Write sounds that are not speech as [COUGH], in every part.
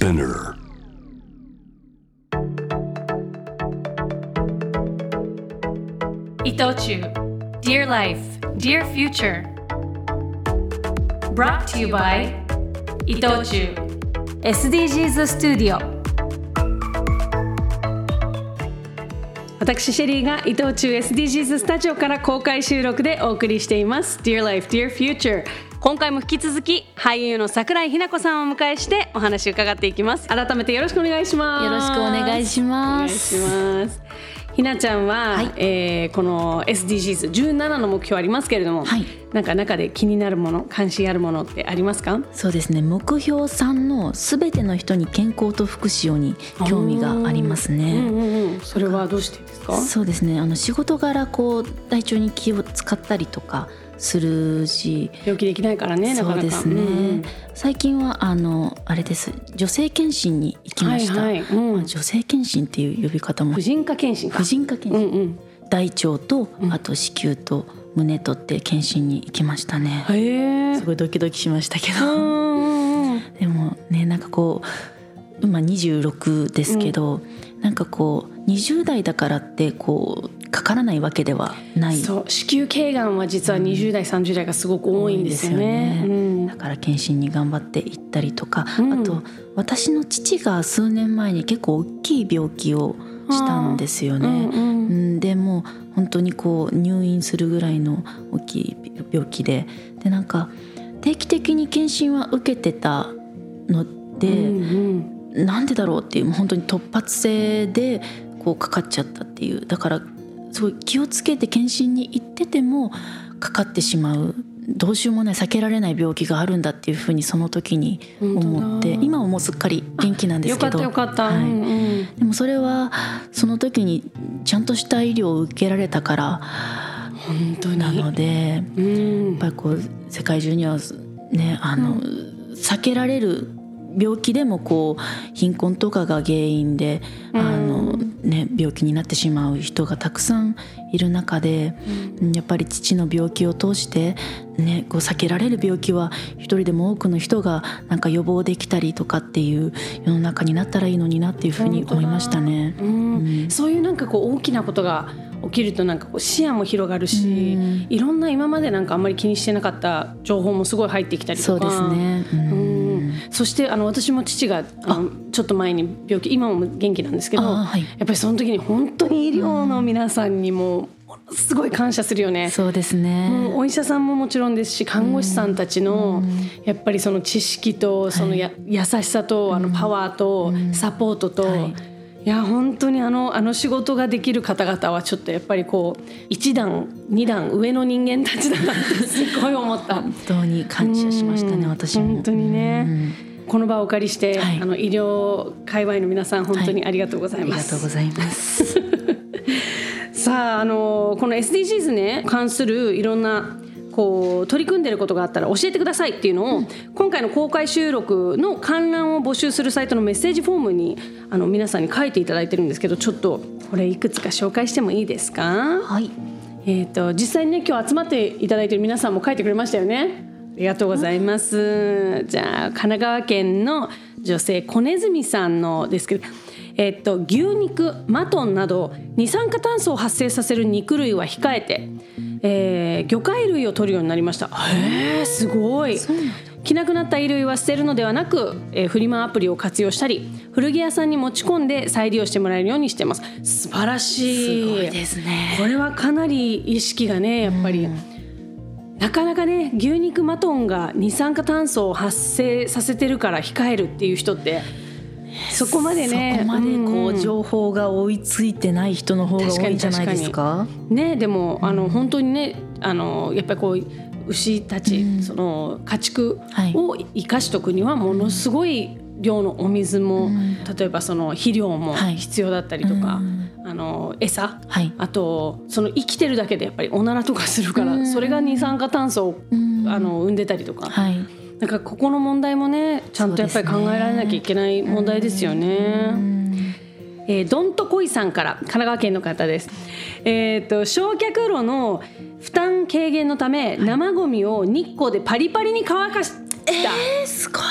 Spinner. 伊藤忠 Dear Life, Dear Future Brought to you by 伊藤忠 SDGs スタジオ私シェリーが伊藤忠 SDGs スタジオから公開収録でお送りしています Dear Life, Dear Future 今回も引き続き俳優の桜井日奈子さんをお迎えしてお話を伺っていきます。改めてよろしくお願いします。よろしくお願いします。お願いします。ひなちゃんは、はい。えーこの SDGs17 の目標ありますけれども、はい。なんか中で気になるもの関心あるものってありますか？そうですね。目標3のすべての人に健康と福祉をに興味がありますうんね。うんうん。それはどうしてですか？そうですね。あの仕事柄こう体調に気を使ったりとかするし。病気できないからねそうですね、うん。最近はあのあれです。女性検診に行きました、はいはい。うん。まあ女性検診っていう呼び方も。婦人科検診か。婦人科検診、うんうん。大腸とあと子宮と胸とって検診に行きましたね、へえ。すごいドキドキしましたけど、うんうんうんでもねなんかこう今26ですけど、なんかこう20代だからってこうかからないわけではない。そう。子宮頸がんは実は20代30代がすごく多いんですよね。ね。うん。だから検診に頑張って行ったりとか、うん。あと私の父が数年前に結構大きい病気をしたんですよね。うんうんうん。でもう本当にこう入院するぐらいの大きい病気で。でなんか定期的に検診は受けてたので、うん。なんでだろうっていうもう本当に突発性でこうかかっちゃったっていう。だからすごい気をつけて検診に行っててもかかってしまうどうしようもない避けられない病気があるんだっていうふうにその時に思って今はもうすっかり元気なんですけど。よかったよかった。はい。うんうん。でもそれはその時にちゃんとした医療を受けられたから本当に？なのでうん。やっぱりこう世界中にはねあの、避けられる病気でもこう貧困とかが原因で、あのね、病気になってしまう人がたくさんいる中で、やっぱり父の病気を通して、ね、こう避けられる病気は一人でも多くの人がなんか予防できたりとかっていう世の中になったらいいのになっていうふうに思いましたね。うん。そういうなんかこう大きなことが起きるとなんかこう視野も広がるし、うん。いろんな今までなんかあんまり気にしてなかった情報もすごい入ってきたりとか。そうですね、うんうんそしてあの私も父があのちょっと前に病気今も元気なんですけど、あはい。やっぱりその時に本当に医療の皆さんにもすごい感謝するよね。そうですね、お医者さんももちろんですし看護師さんたちのやっぱりその知識とそのや、優しさとあのパワーとサポートと、はいい、や本当にあのあの仕事ができる方々はちょっとやっぱりこう一段二段上の人間たちだなってすごい思った。本当に感謝しましたね、うん私も本当にね、この場をお借りして、はいあの医療界隈の皆さん本当にありがとうございありがます。とうございます。[LAUGHS] さああのこの SDGs ね関するいろんなこう取り組んでることがあったら教えてくださいっていうのを、今回の公開収録の観覧を募集するサイトのメッセージフォームにあの皆さんに書いていただいてるんですけどちょっとこれいくつか紹介してもいいですか？はい、えー、と実際にね今日集まっていただいている皆さんも書いてくれましたよね。ありがとうございます。じゃあ神奈川県の女性小ネズミさんのですけど、えっと牛肉マトンなど二酸化炭素を発生させる肉類は控えて、えー魚介類を取るようになりました。へえすごい。着なくなった衣類は捨てるのではなく、えーフリマアプリを活用したり古着屋さんに持ち込んで再利用してもらえるようにしてます素晴らしいすごいですねこれはかなり意識がねやっぱり、なかなかね牛肉マトンが二酸化炭素を発生させてるから控えるっていう人ってそこまでねそこまでこんう情報が追いついてない人の方が多いんじゃないですか？ねでもあの本当にねあのやっぱりこう牛たち、その家畜はい。を生かしとくにはものすごい量のお水も、例えばその肥料もはい。必要だったりとか、あの餌、はい。あとその生きてるだけでやっぱりおならとかするから、それが二酸化炭素を、あの生んでたりとか、はい、なんかここの問題もねちゃんとやっぱり考えられなきゃいけない問題ですよね。えー、どんとこいさんから神奈川県の方です。えっ、と焼却炉の負担軽減のため、生ゴミを日光でパリパリに乾かした。えー、すごい。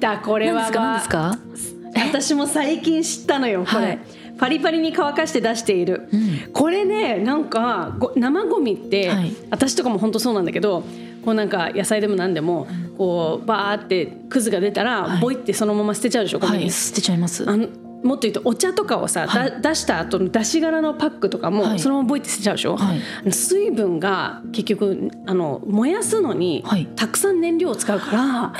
だこれは何ですか？何ですか？[LAUGHS] 私も最近知ったのよこれ、はいパリパリに乾かして出している、これねなんかご生ゴミって、はい私とかも本当そうなんだけどこうなんか野菜でも何でもこうバーってくずが出たら、はい。ボイってそのまま捨てちゃうでしょはい捨てちゃいます。もっと言うとお茶とかをさ、はい。だ出した後の出し殻のパックとかも、はい。そのままボイって捨てちゃうでしょ、はい。水分が結局あの燃やすのに、はい。たくさん燃料を使うから、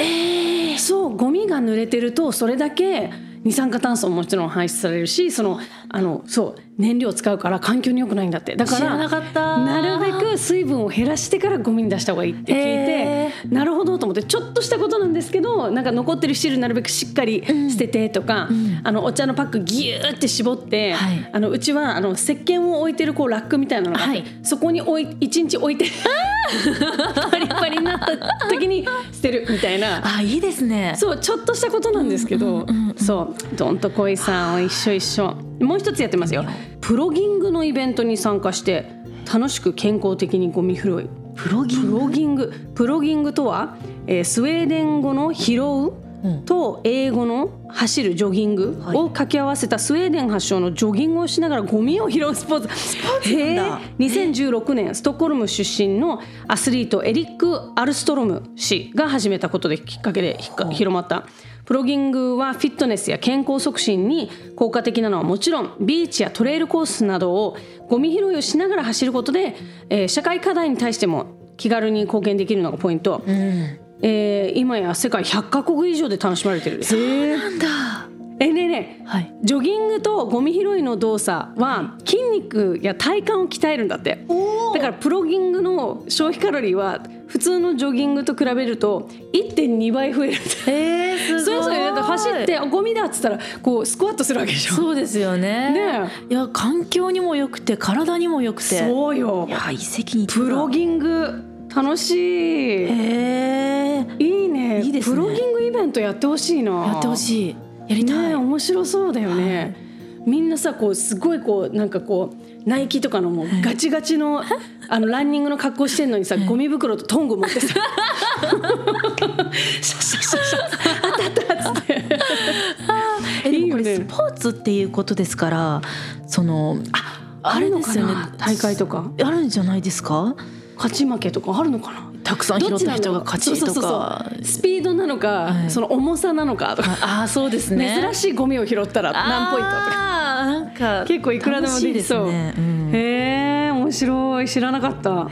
そうゴミが濡れてるとそれだけ二酸化炭素ももちろん排出されるしそのあのそう燃料を使うから環境に良くないんだって。だからなかった。なるべく水分を減らしてからゴミに出した方がいいって聞いへてなるほどと思ってちょっとしたことなんですけどなんか残ってる汁なるべくしっかり捨ててとか、あのお茶のパックギューって絞って、はい。あのうちはあの石鹸を置いてるこうラックみたいなのがあって、はい。そこに置い一日置いて [LAUGHS] パリパリになった時に捨てるみたいな。あいいですね。そうちょっとしたことなんですけど、そう。どんとこいさんは一緒一緒。もう一つやってますよ。プロギングのイベントに参加して楽しく健康的にゴミ拾い。プロギンプロギング。プロギングとは、えースウェーデン語の拾うと英語の走るジョギングはい。を掛け合わせたスウェーデン発祥のジョギングをしながらゴミを拾うスポーツ。スポーツなんだ。2016年ストックホルム出身のアスリートエリック・アルストロム氏が始めたことできっかけで広まった。プロギングはフィットネスや健康促進に効果的なのはもちろんビーチやトレイルコースなどをゴミ拾いをしながら走ることで、えー社会課題に対しても気軽に貢献できるのがポイント、えー今や世界100カ国以上で楽しまれてるなんだ。えねえねえ。はい。ジョギングとゴミ拾いの動作は筋肉や体幹を鍛えるんだって。だからプロギングの消費カロリーは普通のジョギングと比べると1.2倍増えるえー、すごい。それぞれ走ってあゴミだっつったらこうスクワットするわけでしょ。そうですよね。ねいや環境にも良くて体にも良くて。そうよ。いや一石二鳥プロギング楽しい。へえいいね。いいですね。プロギングイベントやってほしいな。やってほしい。やりたい、ねえ面白そうだよね、みんなさこうすごいこうなんかこうナイキとかのもうガチガチの [LAUGHS] あのランニングの格好してんのにさゴミ袋とトング持ってさ。シャッシャッシあったあったっつって。[LAUGHS] えでもこれスポーツっていうことですからそのあるのかすよね。な大会とか。あるんじゃないですか？勝ち負けとかあるのかな？たくさん拾った人が勝ちとか。スピードなのか、はい。その重さなのかとか、ああそうですね。珍しいゴミを拾ったら何ポイントとか。なんか結構いくらでもできそう、楽しいですね。うん。へえ面白い。知らなかった。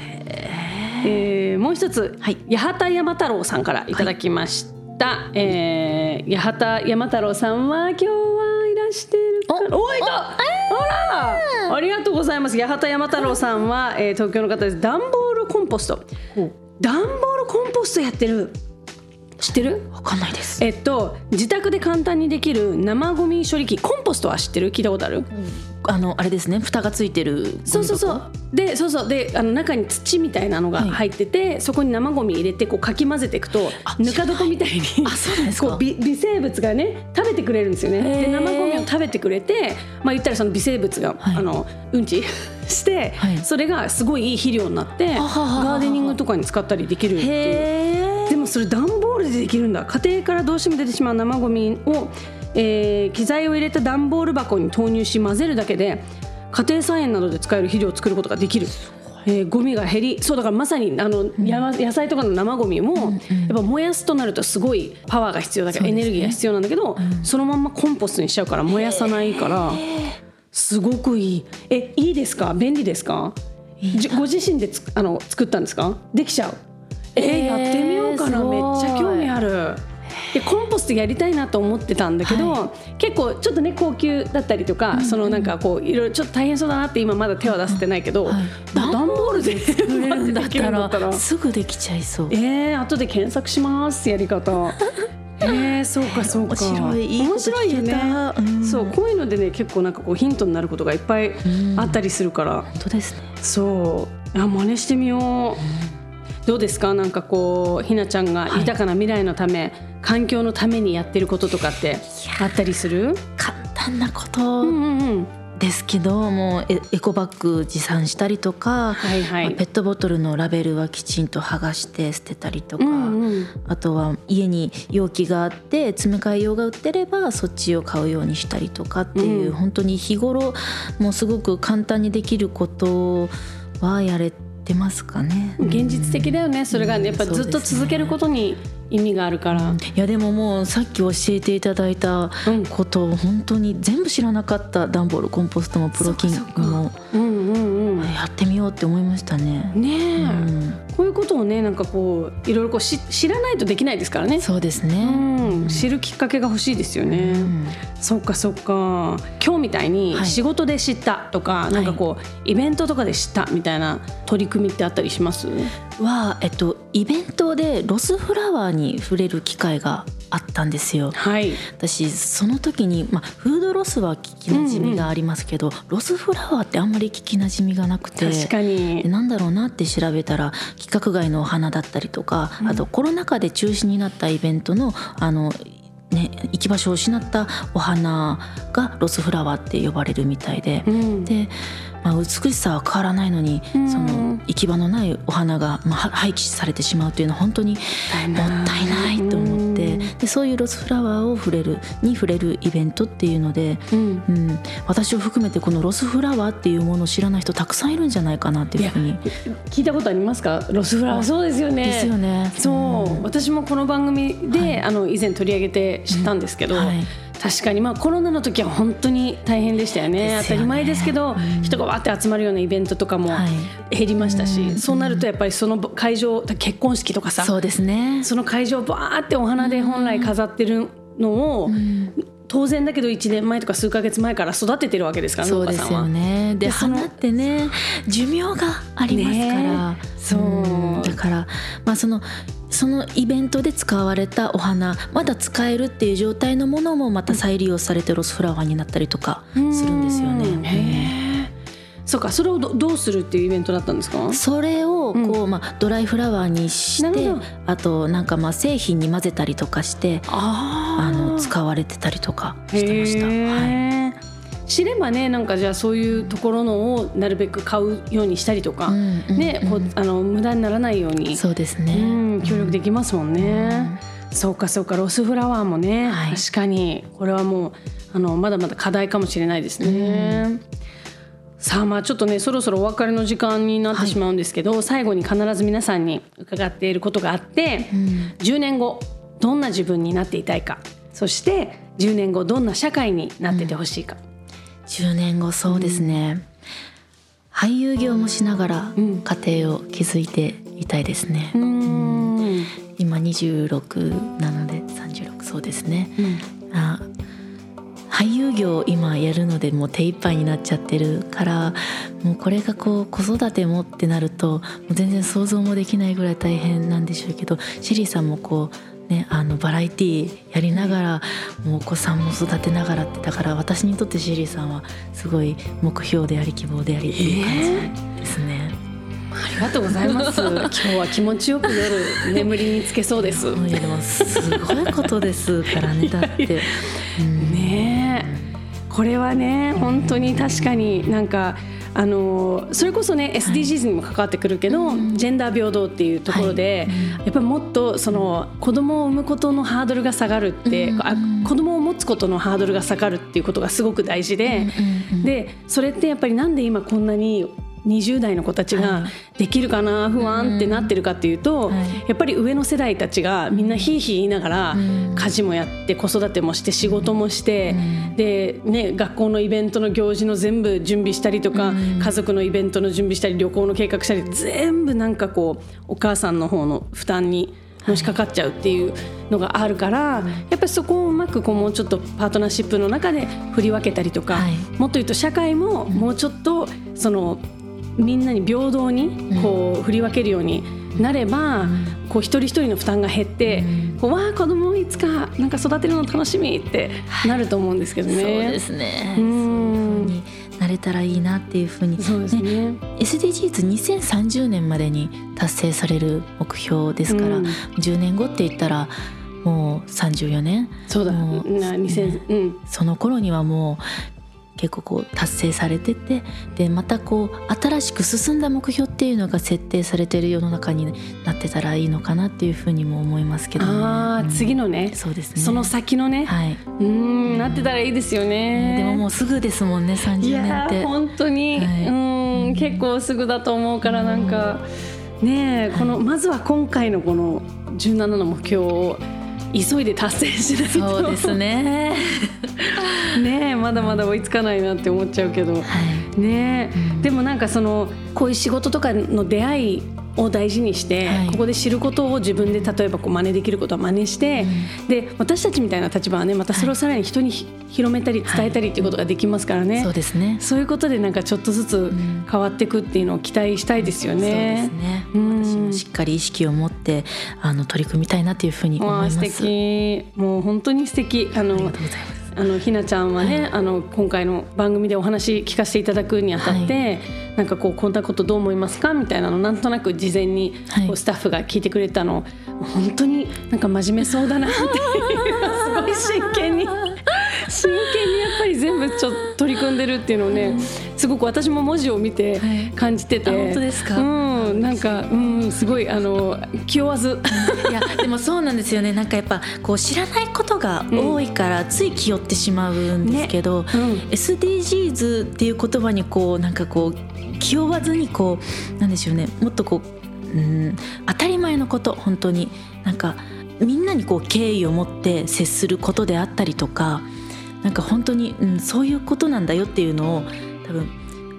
えーもう一つ、はい。八幡山太郎さんからいただきました、えー八幡山太郎さんは今日はいらしてるかな？おいたあら！ありがとうございます。八幡山太郎さんは、えー東京の方です。段ボールコンポスト。段ボールコンポストやってる知ってる？わかんないです。えっと自宅で簡単にできる生ゴミ処理機コンポストは知ってる？聞いたことある、あのあれですね。蓋がついてるそうそうそう。でそうそう。であの中に土みたいなのがはい。入ってて、そこに生ゴミ入れてこうかき混ぜていくとあぬか床みたいにあそうなんですか。こう微微生物がね食べてくれるんですよね。で生ゴミを食べてくれてまあ言ったらその微生物が、はい。あのうんち [LAUGHS] して、はい。それがすごいいい肥料になってははははガーデニングとかに使ったりできるっていう。でもそれ段ボールでできるんだ。家庭からどうしても出てしまう生ゴミを、えー機材を入れた段ボール箱に投入し混ぜるだけで家庭菜園などで使える肥料を作ることができる。えーゴミが減りそうだからまさにあの、や野菜とかの生ゴミも、やっぱ燃やすとなるとすごいパワーが必要だから、そうですね。エネルギーが必要なんだけど、そのまんまコンポストにしちゃうから燃やさないからすごくいい。えいいですか？便利ですか？じご自身でつあの作ったんですか？できちゃう。えーえーやってみようかな。めっちゃ興味ある。でコンポストやりたいなと思ってたんだけど、結構ちょっとね高級だったりとか、そのなんかこういろいろちょっと大変そうだなって今まだ手は出せてないけど、はい。段ボールで作作れるんだったら。らすぐできちゃいそう。えー、後で検索しますやり方。[LAUGHS] えー、そうかそうか。面白いよね。うん。そうこういうのでね結構なんかこうヒントになることがいっぱいあったりするから、本当ですね。そう。あ真似してみよう、どうですか？なんかこうひなちゃんが豊かな未来のため、環境のためにやってることとかってあったりする？簡単なことうんうんうん。ですけどもうエエコバッグ持参したりとか、はいはい。まあペットボトルのラベルはきちんと剥がして捨てたりとか、うんうんあとは家に容器があって詰め替え用が売ってればそっちを買うようにしたりとかっていう、うん。本当に日頃もうすごく簡単にできることはやれてますかね。現実的だよね。それがねやっぱずっと続けることに意味があるから、いやでももうさっき教えていただいたうん。ことを本当に全部知らなかった段ボールコンポストもプロキンそっかそっかもやってみようって思いましたね。ねえ、うんことをねなんかこういろいろこうし知らないとできないですからね。そうですうね。ん、知るきっかけが欲しいですよね、うん。そっかそっか。今日みたいにはい。仕事で知ったとか、なんかこうイベントとかで知ったみたいな取り組みってあったりします？は、えっと、イベントでロスフラワーに触れる機会があったんですよ。はい。私その時に、まあ、フードロスは聞きなじみがありますけど、ロスフラワーってあんまり聞きなじみがなくて確かでになんだろうなって調べたら規格外のお花だったりとか、あとコロナ禍で中止になったイベントのあの、ね、行き場所を失ったお花がロスフラワーって呼ばれるみたいで。うん。で、まあ、美しさは変わらないのに、うん。その行き場のないお花が、まあ、は廃棄されてしまうというのは本当にもったいないと思ってでそういうロスフラワーを触れるに触れるイベントっていうので、うん。うん、私を含めてこのロスフラワーっていうものを知らない人たくさんいるんじゃないかなっていうふうに。聞いたことありますか？ロスフラワー。そうですよね。ですよね。そう、私もこの番組で、はい。あの以前取り上げて知ったんですけど、はい確かにまあコロナの時は本当に大変でしたよね。ね。当たり前ですけど、うん。人がわーって集まるようなイベントとかもはい。減りましたし、うん。そうなるとやっぱりその会場結婚式とかさそうですね。その会場バーってお花で本来飾ってるのを、当然だけど1年前とか数ヶ月前から育ててるわけですからそうですよ農家さんは。ね。で花ってね寿命がありますから、ね。そうん。だからまあそのそのイベントで使われたお花まだ使えるっていう状態のものもまた再利用されてロスフラワーになったりとかするんですようんね。そうかそれをどどうするっていうイベントだったんですか？それをこう、まあ、ドライフラワーにしてあとなんかまあ製品に混ぜたりとかしてああのー使われてたりとかしてました。はい知ればねなんかじゃあそういうところのをなるべく買うようにしたりとか、うんうんねこうあの無駄にならないようにそうですね。うん協力できますもんね。そうかそうかロスフラワーもね、はい。確かにこれはもうあのまだまだ課題かもしれないですね。さあまあちょっとねそろそろお別れの時間になってしまうんですけど、最後に必ず皆さんに伺っていることがあって、10年後どんな自分になっていたいかそして10年後どんな社会になっててほしいか、10年後そうですね、俳優業もしながらうん。家庭を築いていたいですね、うーん。今26なので36そうですね、あ俳優業を今やるのでもう手一杯になっちゃってるからもうこれがこう子育てもってなるともう全然想像もできないぐらい大変なんでしょうけどシェリーさんもこうねあのバラエティーやりながらもうお子さんも育てながらってだから私にとってシェリーさんはすごい目標であり希望でありっていう感じですね。ありがとうございます [LAUGHS] 今日は気持ちよく夜眠りにつけそうですいやでもすごいことですからねだって。[LAUGHS] うんねえこれはね本当に確かになんかあのそれこそね SDGs にも関わってくるけど、ジェンダー平等っていうところで、やっぱりもっとその子供を産むことのハードルが下がるって、うんあ子供を持つことのハードルが下がるっていうことがすごく大事で、うんうん。でそれってやっぱりなんで今こんなに20代の子たちがはい。できるかな不安ってなってるかっていうと、はい。やっぱり上の世代たちがみんなひいひい言いながらうん。家事もやって子育てもして仕事もして、うん。で、ね、学校のイベントの行事の全部準備したりとか、うん。家族のイベントの準備したり旅行の計画したり全部なんかこうお母さんの方の負担にのしかかっちゃうっていうのがあるから、やっぱりそこをうまくこうもうちょっとパートナーシップの中で振り分けたりとか、はい。もっと言うと社会ももうちょっとそのみんなに平等にこう振り分けるようになれば、こう一人一人の負担が減って、こうわあ子供いつかなんか育てるの楽しみってなると思うんですけどね。そうですね。うん。なれたらいいなっていうふうに。そうですね。SDGs2030 年までに達成される目標ですから、うん。10年後って言ったらもう34年？そうだ。もうな2000うん。その頃にはもう結構こう達成されててでまたこう新しく進んだ目標っていうのが設定されてる世の中になってたらいいのかなっていうふうにも思いますけど、ね、ああ、次のね。そうですね。その先のね、はい、うんなってたらいいですよね。でももうすぐですもんね30い年って。や本当に、はい。うん結構すぐだと思うからなんか、ねえこのまずは今回のこの17の目標を急いで達成しないとそうですね。[LAUGHS] ねえまだまだ追いつかないなって思っちゃうけど、はい。ねでもなんかそのこういう仕事とかの出会いを大事にして、はいここで知ることを自分で例えばこう真似できることは真似して、で私たちみたいな立場はねまたそれをさらに人にひ広めたり伝えたりっていうことができますからね、そうですね。そういうことでなんかちょっとずつん変わっていくっていうのを期待したいですよそうですね。ね。うん私もしっかり意識を持ってあの取り組みたいなっていうふうに思います。素敵もう本当に素敵あのありがとうございます。あのひなちゃんはね、あの今回の番組でお話聞かせていただくにあたって、なんかこうこんなことどう思いますか？みたいなのなんとなく事前にはい。こうスタッフが聞いてくれたの、本当になんか真面目そうだなっていう。[LAUGHS] すごい真剣に真剣にやっぱり全部ちょっと取り組んでるっていうのをねすごく私も文字を見てはい。感じてて、あ本当ですか？うん。なんかうんすごいあの気負わず。いやでもそうなんですよね。なんかやっぱこう知らないことが多いからつい気負ってしまうんですけど、うん。SDGs っていう言葉にこうなんかこう気負わずにこうなんでしょうね。もっとこう、うん、当たり前のこと本当に。なんかみんなにこう敬意を持って接することであったりとかなんか本当に、うん、そういうことなんだよっていうのを多分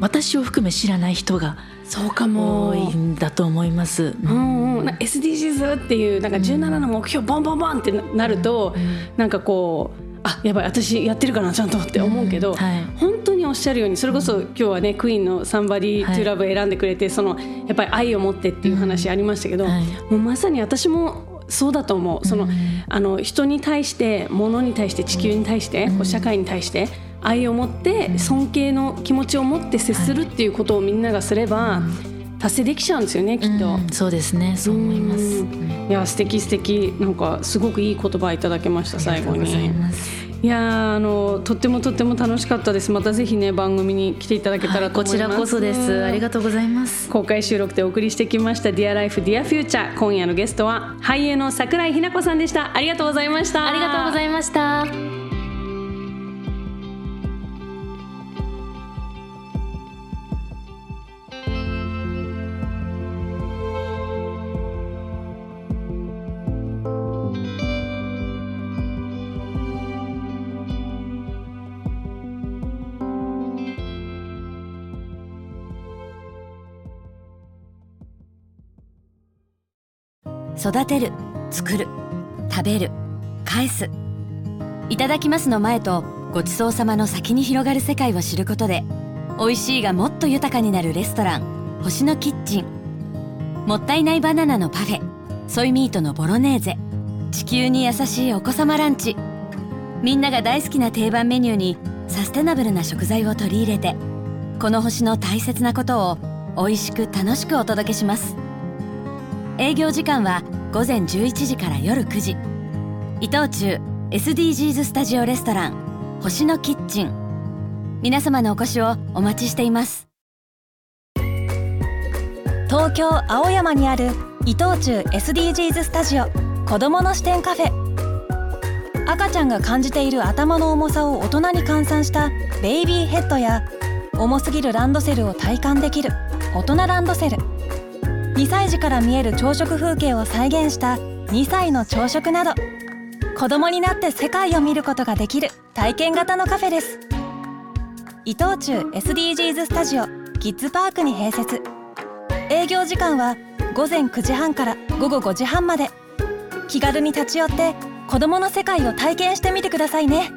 私を含め知らない人がそうかも多いんだと思います。うんうん、な SDGs っていうなんか17の目標ボンボンボンってなると、なんかこうあやばい私やってるかなちゃんとって思うけど、うんはい。本当におっしゃるようにそれこそ今日はねクイーンの「サンバディ・トゥ・ラブ」選んでくれて、そのやっぱり愛を持ってっていう話ありましたけど、はい。もうまさに私もそうだと思う。その、うんあの人に対して物に対して地球に対して、こう社会に対して愛を持って尊敬の気持ちを持って接するっていうことをみんながすれば、達成できちゃうんですよねきっと。うんそうですね。そう思います。うん。いや素敵素敵。なんかすごくいい言葉いただけました最後に。いやーあのとってもとっても楽しかったです。またぜひね番組に来ていただけたらとこ思います。ちらこそです。ありがとうございます。公開収録でお送りしてきました Dear Life Dear Future 今夜のゲストは俳優の桜井日奈子さんでした。ありがとうございました。ありがとうございました。育てる作る食べる返す。いただきますの前とごちそうさまの先に広がる世界を知ることで美味しいがもっと豊かになるレストラン星のキッチン。もったいないバナナのパフェソイミートのボロネーゼ。地球に優しいお子様ランチ。みんなが大好きな定番メニューにサステナブルな食材を取り入れてこの星の大切なことを美味しく楽しくお届けします。営業時間は午前11時から夜9時。伊藤忠 SDGs スタジオレストラン星のキッチン。皆様のお越しをお待ちしています。東京青山にある伊藤忠 SDGs スタジオ子どもの視点カフェ。赤ちゃんが感じている頭の重さを大人に換算したベイビーヘッドや重すぎるランドセルを体感できる大人ランドセル。2歳児から見える朝食風景を再現した2歳の朝食など子供になって世界を見ることができる体験型のカフェです。伊藤忠 SDGs スタジオキッズパークに併設。営業時間は午前9時半から午後5時半まで。気軽に立ち寄って子どもの世界を体験してみてくださいね。